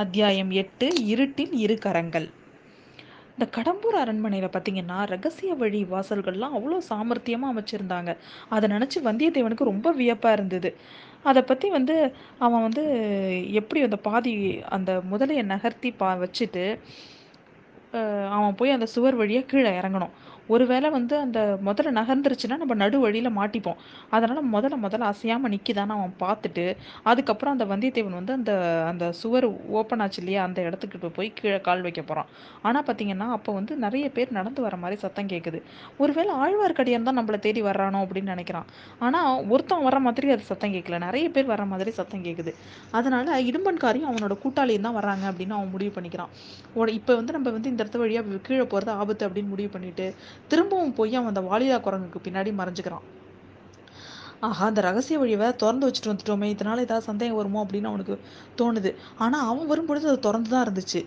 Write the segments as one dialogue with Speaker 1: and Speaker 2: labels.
Speaker 1: அத்தியாயம் எட்டு இருட்டின் இரு கரங்கள். இந்த கடம்பூர் அரண்மனையில் பார்த்தீங்கன்னா ரகசிய வழி வாசல்கள்லாம் அவ்வளோ சாமர்த்தியமாக அமைச்சிருந்தாங்க. அதை நினச்சி வந்தியத்தேவனுக்கு ரொம்ப வியப்பாக இருந்தது. அதை பற்றி வந்து அவன் வந்து எப்படி அந்த பாதி அந்த முதலையை நகர்த்தி பா வச்சுட்டு அவன் போய் அந்த சுவர் வழியாக கீழே இறங்கணும். ஒருவேளை வந்து அந்த முதல்ல நகர்ந்துருச்சுன்னா நம்ம நடு வழியில் மாட்டிப்போம். அதனால் முதல்ல முதல்ல அசையாமல் நிற்கிதான்னு அவன் பார்த்துட்டு அதுக்கப்புறம் அந்த வந்தியத்தேவன் வந்து அந்த அந்த சுவர் ஓப்பன் ஆச்சு இல்லையா அந்த இடத்துக்கு போய் கீழே கால் வைக்க போகிறான் ஆனால் பார்த்தீங்கன்னா அப்போ வந்து நிறைய பேர் நடந்து வர மாதிரி சத்தம் கேட்குது ஒருவேளை ஆழ்வார்க்கடியான் தான் நம்மளை தேடி வர்றானோ அப்படின்னு நினைக்கிறான். ஆனால் ஒருத்தன் வர மாதிரி அது சத்தம் கேட்கல நிறைய பேர் வர மாதிரி சத்தம் கேட்குது அதனால் இடும்பன்காரியும் அவனோட கூட்டாளியும் தான் வராங்க அப்படின்னு அவன் முடிவு பண்ணிக்கிறான். இப்போ வந்து நம்ம வந்து இந்த இடத்து வழியாக கீழே போகிறது ஆபத்து அப்படின்னு முடிவு பண்ணிட்டு திரும்பவும் போய் அவன் அந்த வாலியா குரங்குக்கு பின்னாடி மறைஞ்சுக்கிறான். ஆஹா அந்த ரகசிய வழியை வேற திறந்து வச்சுட்டு வந்துட்டோமே இதனால ஏதாவது சந்தேகம் வருமோ அப்படின்னு அவனுக்கு தோணுது. ஆனால் அவன் வரும்பொழுது அது திறந்து தான் இருந்துச்சு.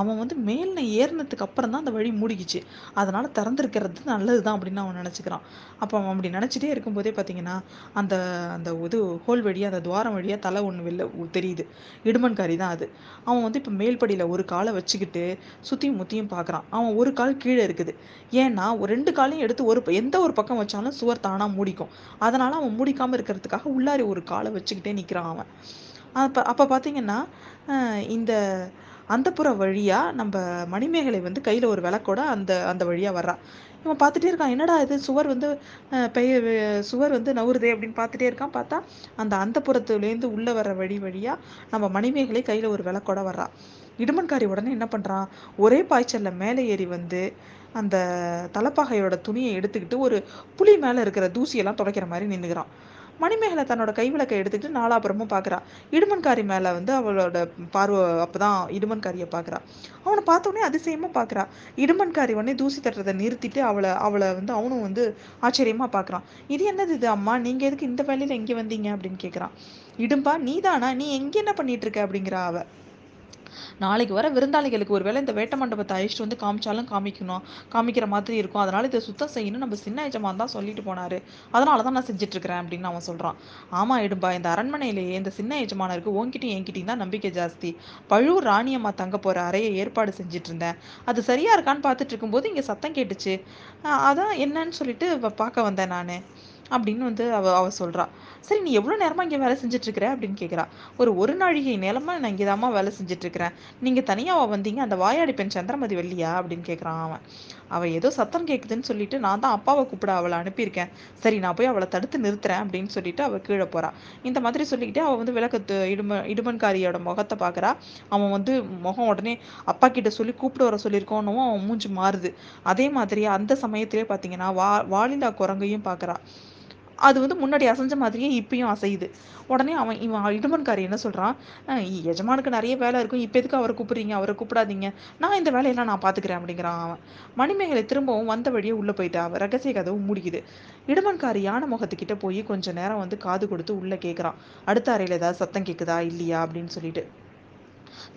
Speaker 1: அவன் வந்து மேலே ஏறினதுக்கு அப்புறம் தான் அந்த வழி மூடிக்கிச்சு. அதனால் திறந்துருக்கிறது நல்லது தான் அப்படின்னு அவன் நினச்சிக்கிறான். அப்போ அவன் அப்படி நினச்சிட்டே இருக்கும்போதே பார்த்தீங்கன்னா அந்த அந்த இது ஹோல் வழியாக அந்த துவாரம் வழியாக தலை ஒன்று வெளில தெரியுது. இடுமன்காரி தான் அது. அவன் வந்து இப்போ மேல்படியில் ஒரு காலை வச்சுக்கிட்டு சுற்றியும் முத்தியும் பார்க்குறான் அவன் ஒரு கால் கீழே இருக்குது. ஏன்னா ஒரு ரெண்டு காலையும் எடுத்து ஒரு எந்த ஒரு பக்கம் வச்சாலும் சுவர் தானாக மூடிக்கும். அதனால் அவன் மூடிக்காமல் இருக்கிறதுக்காக உள்ளாரி ஒரு காலை வச்சுக்கிட்டே நிற்கிறான் அவன். அப்போ அப்போ பார்த்தீங்கன்னா இந்த அந்தப்புற வழியாக நம்ம மணிமேகலை வந்து கையில் ஒரு விளக்கோட அந்த அந்த வழியாக வர்றா. இவன் பார்த்துட்டே இருக்கான். என்னடா இது? சுவர் வந்து பெய சுவர் வந்து நவுறுதே அப்படின்னு பார்த்துட்டே இருக்கான். பார்த்தா அந்த அந்த புறத்துலேருந்து உள்ளே வர வழி வழியாக நம்ம மணிமேகலை கையில் ஒரு விளக்கோட வர்றா. இடுமன்காரி உடனே என்ன பண்ணுறான் ஒரே பாய்ச்சலில் மேலே ஏறி வந்து அந்த தலைப்பாகையோட துணியை எடுத்துக்கிட்டு ஒரு புளி மேலே இருக்கிற தூசியெல்லாம் துடைக்கிற மாதிரி நின்றுக்கிறான் மணிமேகலை தன்னோட கைவிளக்கை எடுத்துக்கிட்டு நாலாபுரமும் பார்க்குறா. இடுமன்காரி மேலே வந்து அவளோட பார்வை அப்போ தான் இடுமன்காரியை பார்க்குறா. அவனை பார்த்தோன்னே அதிசயமாக பார்க்குறா. இடுமன்காரி உடனே தூசி தட்டுறதை நிறுத்திட்டு அவளை அவளை வந்து அவனும் வந்து ஆச்சரியமாக பார்க்குறான். இது என்னது இது அம்மா? நீங்கள் எதுக்கு இந்த வேலையில் எங்கே வந்தீங்க அப்படின்னு கேட்குறான் இடும்பா நீ தானா நீ எங்கே என்ன பண்ணிட்டு இருக்க அப்படிங்கிறா அவள் நாளைக்கு வர விருந்தாளிகளுக்கு ஒருவேளை இந்த வேட்ட மண்டபத்தை அழிச்சிட்டு வந்து காமிச்சாலும் காமிக்கணும் காமிக்கிற மாதிரி இருக்கும். அதனால இதை சுத்தம் செய்யணும் நம்ம சின்ன எஜமான் தான் சொல்லிட்டு போனாரு. அதனால தான் நான் செஞ்சுட்டு இருக்கிறேன் அப்படின்னு அவன் சொல்றான். ஆமா எடும்பா இந்த அரண்மனையிலேயே இந்த சின்ன எஜமானருக்கு உன்கிட்டயும் என்கிட்டயும் தான் நம்பிக்கை ஜாஸ்தி. பழுவூர் ராணியம்மா தங்க போற அறையை ஏற்பாடு செஞ்சுட்டு இருந்தேன் அது சரியா இருக்கான்னு பார்த்துட்டு இருக்கும்போது இங்க சத்தம் கேட்டுச்சு. அதான் என்னன்னு சொல்லிட்டு பார்க்க வந்தேன் நான். அப்படின்னு வந்து அவ அவ சொல்றா. சரி நீ எவ்வளோ நேரமா இங்கே வேலை செஞ்சுட்டு இருக்கிற அப்படின்னு கேட்குறா ஒரு ஒரு நாழிகை நேரமா நான் இங்கே தாம்மா வேலை செஞ்சுட்டு இருக்கிறேன் நீங்க தனியாவா வந்தீங்க அந்த வாயாடி பெண் சந்திரமதி வெள்ளியா? அப்படின்னு கேட்குறான் அவன். அவ ஏதோ சத்தம் கேட்குதுன்னு சொல்லிட்டு நான் தான் அப்பாவை கூப்பிட அவளை அனுப்பியிருக்கேன். சரி நான் போய் அவளை தடுத்து நிறுத்துறேன் அப்படின்னு சொல்லிட்டு அவள் கீழே போறா. இந்த மாதிரி சொல்லிக்கிட்டு அவள் வந்து விளக்கு இடும இடுமன்காரியோட முகத்தை பார்க்குறா அவன் வந்து முகம் உடனே அப்பா கிட்ட சொல்லி கூப்பிட்டு வர சொல்லியிருக்கோன்னு அவன் மூஞ்சி மாறுது. அதே மாதிரி அந்த சமயத்திலே பார்த்தீங்கன்னா வா வாலிலா குரங்கையும் பார்க்குறா அது வந்து முன்னாடி அசைஞ்ச மாதிரியே இப்பயும் அசையுது. உடனே அவன் இவன் இடுமன்காரி என்ன சொல்கிறான் எஜமானுக்கு நிறைய வேலை இருக்கும். இப்போ எதுக்கு அவரை கூப்பிடுறீங்க? அவரை கூப்பிடாதீங்க. நான் இந்த வேலையெல்லாம் நான் பார்த்துக்கிறேன் அப்படிங்கிறான் அவன். மணிமேகலை திரும்பவும் வந்த வழியே உள்ளே போயிட்டா அவன் ரகசிய கதவும் மூடிக்குது. இடுமன்காரி யானை முகத்துக்கிட்ட போய் கொஞ்சம் நேரம் வந்து காது கொடுத்து உள்ளே கேட்குறான் அடுத்த அறையில் ஏதாவது சத்தம் கேட்குதா இல்லையா? அப்படின்னு சொல்லிட்டு.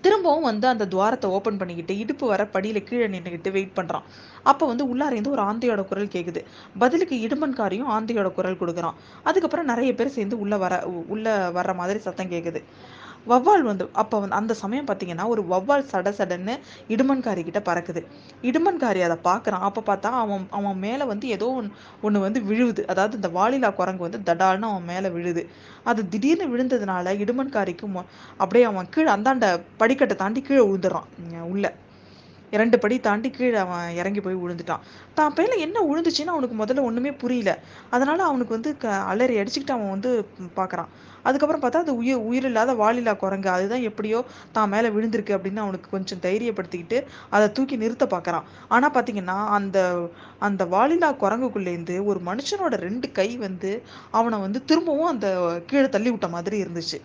Speaker 1: திரும்பவும் வந்து அந்த துவாரத்தை ஓப்பன் பண்ணிக்கிட்டு இடுப்பு வர படியில் கீழே நின்றுக்கிட்டு வெயிட் பண்ணுறான் அப்போ வந்து உள்ளாரேந்து ஒரு ஆந்தையோட குரல் கேட்குது பதிலுக்கு இடுமன்காரியும் ஆந்தையோட குரல் கொடுக்குறான். அதுக்கப்புறம் நிறைய பேர் சேர்ந்து உள்ளே வர உள்ளே வர்ற மாதிரி சத்தம் கேட்குது வவ்வால் வந்து அப்போ வந்து அந்த சமயம் பார்த்தீங்கன்னா ஒரு வவ்வால் சட சடன்னு இடுமன்காரி கிட்ட பறக்குது. இடுமன்காரி அதை பார்க்குறான் அப்போ பார்த்தா அவன் அவன் மேலே வந்து ஏதோ ஒன்று ஒன்று வந்து விழுவுது. அதாவது இந்த வாலிலா குரங்கு வந்து தடால்னு அவன் மேலே விழுது. அது திடீர்னு விழுந்ததுனால இடுமன்காரிக்கு அப்படியே அவன் கீழே அந்தாண்ட படிக்கட்டை தாண்டி கீழே விழுந்துடுறான் உள்ள. இரண்டு படி தாண்டி கீழே அவன் இறங்கி போய் விழுந்துட்டான். தான் பையில என்ன விழுந்துச்சுன்னு அவனுக்கு முதல்ல ஒன்றுமே புரியல. அதனால அவனுக்கு வந்து க அலறி அடிச்சுக்கிட்டு அவன் வந்து பார்க்குறான் அதுக்கப்புறம் பார்த்தா அது உயிர் உயிரில்லாத வாலிலா குரங்கு. அதுதான் எப்படியோ தான் மேலே விழுந்திருக்கு அப்படின்னு அவனுக்கு கொஞ்சம் தைரியப்படுத்திக்கிட்டு அதை தூக்கி நிறுத்த பார்க்குறான் ஆனால் பார்த்தீங்கன்னா அந்த அந்த வாலிலா குரங்குக்குள்ளேருந்து ஒரு மனுஷனோட ரெண்டு கை வந்து அவனை வந்து திரும்பவும் அந்த கீழே தள்ளி விட்ட மாதிரி இருந்துச்சு.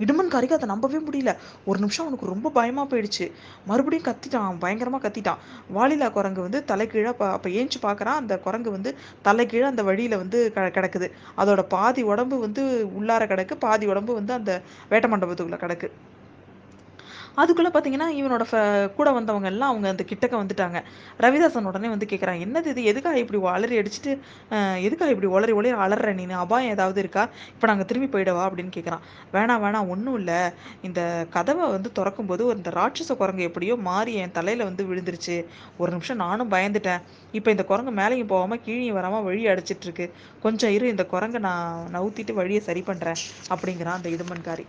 Speaker 1: இடுமன்காரிக்கு அதை நம்பவே முடியல. ஒரு நிமிஷம் அவனுக்கு ரொம்ப பயமா போயிடுச்சு. மறுபடியும் கத்திட்டான் பயங்கரமா கத்திட்டான். வாலிலா குரங்கு வந்து தலைக்கீழே அப்ப ஏஞ்சி பார்க்கறான் அந்த குரங்கு வந்து தலைக்கீழே அந்த வழியில வந்து கிடக்குது. அதோட பாதி உடம்பு வந்து உள்ளார கிடக்கு பாதி உடம்பு வந்து அந்த வேட்ட மண்டபத்துக்குள்ள கிடக்கு. அதுக்குள்ள பார்த்தீங்கன்னா, இவனோட ஃப கூட வந்தவங்க எல்லாம் அவங்க அந்த கிட்டக்க வந்துட்டாங்க. ரவிதாசன் உடனே வந்து கேட்குறான், "என்னது இது? எதுக்காக இப்படி அலறி அடிச்சுட்டு, எதுக்காக இப்படி ஒளரி ஒளரி அலற நீ அபாயம் ஏதாவது இருக்கா? இப்ப நாங்க திரும்பி போயிடவா?" அப்படின்னு கேட்குறான். "வேணாம், வேணாம் ஒன்றும் இல்ல. இந்த கதவை வந்து திறக்கும்போது ஒரு இந்த ராட்சச குரங்கு எப்படியோ மாறி என் தலையில வந்து விழுந்துருச்சு. ஒரு நிமிஷம் நானும் பயந்துட்டேன். இப்ப இந்த குரங்கு மேலேயும் போகாம, கீழே வராம வழி அடைச்சிட்டு இருக்கு. கொஞ்சம் இரு இந்த குரங்கை நான் நவுத்திட்டு வழியை சரி பண்றேன்." அப்படிங்கிறான் அந்த இடுமன்காரி.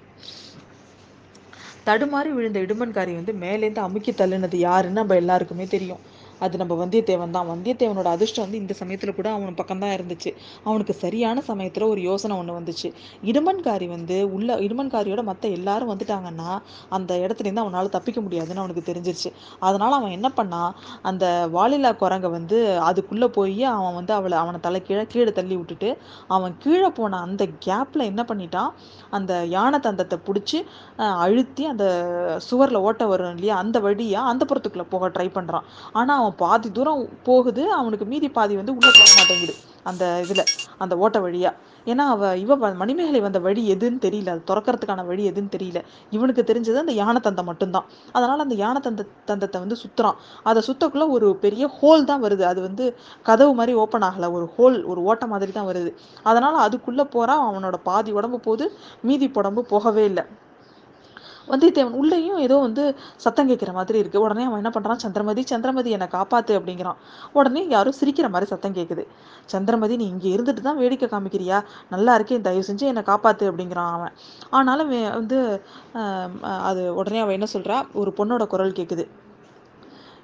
Speaker 1: தடுமாறி விழுந்த இடுமன்காரி வந்து மேலேருந்து அமுக்கி தள்ளுனது யாருன்னு நம்ம எல்லாருக்குமே தெரியும். அது நம்ம வந்தியத்தேவன் தான். வந்தியத்தேவனோட அதிர்ஷ்டம் வந்து இந்த சமயத்தில் கூட அவன் பக்கம்தான் இருந்துச்சு. அவனுக்கு சரியான சமயத்தில் ஒரு யோசனை ஒன்று வந்துச்சு. இடுமன்காரி வந்து உள்ள இடுமன்காரியோட மற்ற எல்லாரும் வந்துட்டாங்கன்னா, அந்த இடத்துலேருந்து அவனால் தப்பிக்க முடியாதுன்னு அவனுக்கு தெரிஞ்சிருச்சு. அதனால் அவன் என்ன பண்ணான், அந்த வாலிலா குரங்கை வந்து அதுக்குள்ளே போய் அவன் வந்து அவளை அவனை தலை கீழே கீழே தள்ளி விட்டுட்டு, அவன் கீழே போன அந்த கேப்பில் என்ன பண்ணிட்டான், அந்த யானை தந்தத்தை பிடிச்சி அழுத்தி அந்த சுவரில் ஓட்டை வரும் இல்லையா? அந்த வழியாக அந்த புறத்துக்குள்ளே போக ட்ரை பண்ணுறான் ஆனால் அவன் பாதி தூரம் போகுது. அவனுக்கு மீதி பாதி வந்து உள்ள போக மாட்டேங்குது. அந்த இதுல, அந்த ஓட்டை வழியா. ஏன்னா அவ இவ வ மணிமேகலை வந்த வழி எதுன்னு தெரியல. அது திறக்கிறதுக்கான வழி எதுன்னு தெரியல. இவனுக்கு தெரிஞ்சது அந்த யானை தந்தம் மட்டும்தான் அதனால் அதனால அந்த யானை தந்த தந்தத்தை வந்து சுத்துறான். அதை சுத்தக்குள்ள ஒரு பெரிய ஹோல் தான் வருது. அது வந்து கதவு மாதிரி ஓப்பன் ஆகல. ஒரு ஹோல் ஒரு ஓட்டை மாதிரி தான் வருது. அதனால அதுக்குள்ள போகிறான் அவனோட பாதி உடம்பு போது. மீதி உடம்பு போகவே இல்லை வந்தியத்தேவன் உள்ளேயும் ஏதோ வந்து சத்தம் கேட்குற மாதிரி இருக்குது உடனே அவன் என்ன பண்ணுறான் "சந்திரமதி, சந்திரமதி என்னை காப்பாற்று அப்படிங்கிறான். உடனே யாரும் சிரிக்கிற மாதிரி சத்தம் கேட்குது. "சந்திரமதி நீ இங்கே இருந்துட்டு தான் வேடிக்கை காமிக்கிறியா? நல்லா இருக்கேன். தயவு செஞ்சு என்னை காப்பாற்று அப்படிங்கிறான் அவன். ஆனாலும் வே வந்து அது உடனே அவன் என்ன சொல்கிறா ஒரு பொண்ணோட குரல் கேட்குது.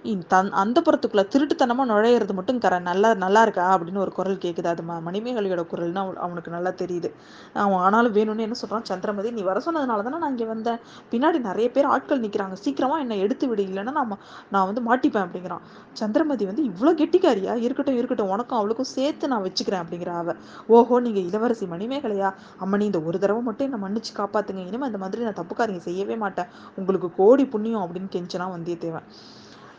Speaker 1: இன் அந்த அந்தப்புறத்துக்குள்ள திருட்டுத்தனமா நுழையிறது மட்டும் கர நல்லா நல்லா இருக்கா? அப்படின்னு ஒரு குரல் கேட்குது. அது ம மணிமேகலையோட குரல்னு அவனுக்கு நல்லா தெரியுது. அவன் ஆனாலும் வேணும்னு என்ன சொல்றான், "சந்திரமதி நீ வர சொன்னதுனால தானே நான் இங்க வந்தேன். பின்னாடி நிறைய பேர் ஆட்கள் நிக்கிறாங்க. சீக்கிரமா என்ன எடுத்து விடு. இல்லைன்னா நான் நான் வந்து மாட்டிப்பேன்" அப்படிங்கிறான். சந்திரமதி வந்து இவ்வளோ கெட்டிக்காரியா? இருக்கட்டும், இருக்கட்டும். உனக்கும் அவளுக்கும் சேர்த்து நான் வச்சுக்கிறேன்" அப்படிங்கிற அவ. "ஓஹோ! நீங்க இளவரசி மணிமேகலையா? அம்மணி இந்த ஒரு தடவை மட்டும் என்ன மன்னிச்சு காப்பாத்துங்க. இனிமே இந்த மாதிரி நான் தப்பு காரியம் செய்யவே மாட்டேன். உங்களுக்கு கோடி புண்ணியம்" அப்படின்னு கெஞ்சினா வந்தியத்தேவன்.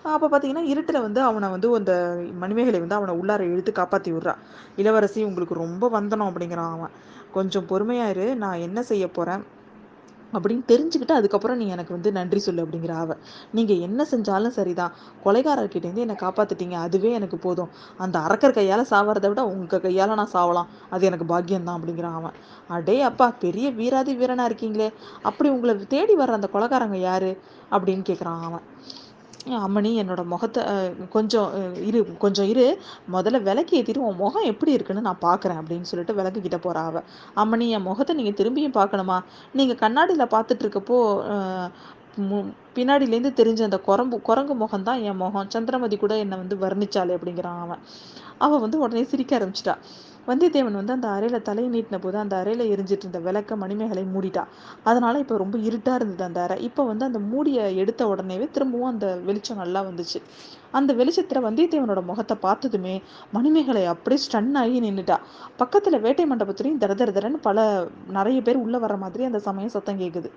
Speaker 1: அப்போ பார்த்தீங்கன்னா, இருட்டில் வந்து அவனை வந்து அந்த மணிமேகலை வந்து அவனை உள்ளார இழுத்து காப்பாற்றி விட்றான் "இளவரசி உங்களுக்கு ரொம்ப வந்தனம்" அப்படிங்கிறான் அவன். "கொஞ்சம் பொறுமையாயிரு நான் என்ன செய்ய போகிறேன் அப்படின்னு தெரிஞ்சுக்கிட்டு அதுக்கப்புறம் நீ எனக்கு வந்து நன்றி சொல்லு" அப்படிங்கிற அவ. "நீங்க என்ன செஞ்சாலும் சரிதான். கொலைகாரர்கிட்டேருந்து என்ன காப்பாத்திட்டீங்க. அதுவே எனக்கு போதும். அந்த அரக்கர் கையால சாவறத விட உங்க கையால நான் சாவலாம். அது எனக்கு பாக்கியம் தான்" அப்படிங்கிறான் அவன். "அடே அப்பா! பெரிய வீராதி வீரனா இருக்கீங்களே! அப்படி உங்களை தேடி வர்ற அந்த கொலைகாரங்க யாரு?" அப்படின்னு கேட்குறான் அவன். அம்மணி என்னோட முகத்தை கொஞ்சம் இரு கொஞ்சம் இரு. முதல்ல விளக்கு ஏற்றிட்டு உன் முகம் எப்படி இருக்குன்னு நான் பார்க்குறேன் அப்படின்னு சொல்லிட்டு விளக்கு கிட்ட போறா அவ. அம்மணி என் முகத்தை நீங்க திரும்பியும் பார்க்கணுமா? நீங்க கண்ணாடியில் பார்த்துட்டு இருக்கப்போ அ பின்னாடிலேருந்து தெரிஞ்ச அந்த குரம்பு குரங்கு முகம் தான் என் முகம். சந்திரமதி கூட என்னை வந்து வர்ணிச்சாளே அப்படிங்கிறான் அவன். அவள் வந்து உடனே சிரிக்க ஆரம்பிச்சிட்டா வந்தியத்தேவன் வந்து அந்த அறையில தலை நீட்டின போது அந்த அறையில எரிஞ்சிட்டு இருந்த விளக்க மணிமேகலை மூடிட்டா. அதனால இப்ப ரொம்ப இருட்டா இருந்தது அந்த அறை. இப்ப வந்து அந்த மூடிய எடுத்த உடனேவே திரும்பவும் அந்த வெளிச்சம் நல்லா வந்துச்சு. அந்த வெளிச்சத்துல வந்தியத்தேவனோட முகத்தை பார்த்ததுமே மணிமேகலை அப்படியே ஸ்டன் ஆகி நின்னுட்டா. பக்கத்துல வேட்டை மண்டபத்துலயும் தர தர தரன்னு பல நிறைய பேர் உள்ள வர்ற மாதிரி அந்த சமயம் சத்தம் கேட்குது.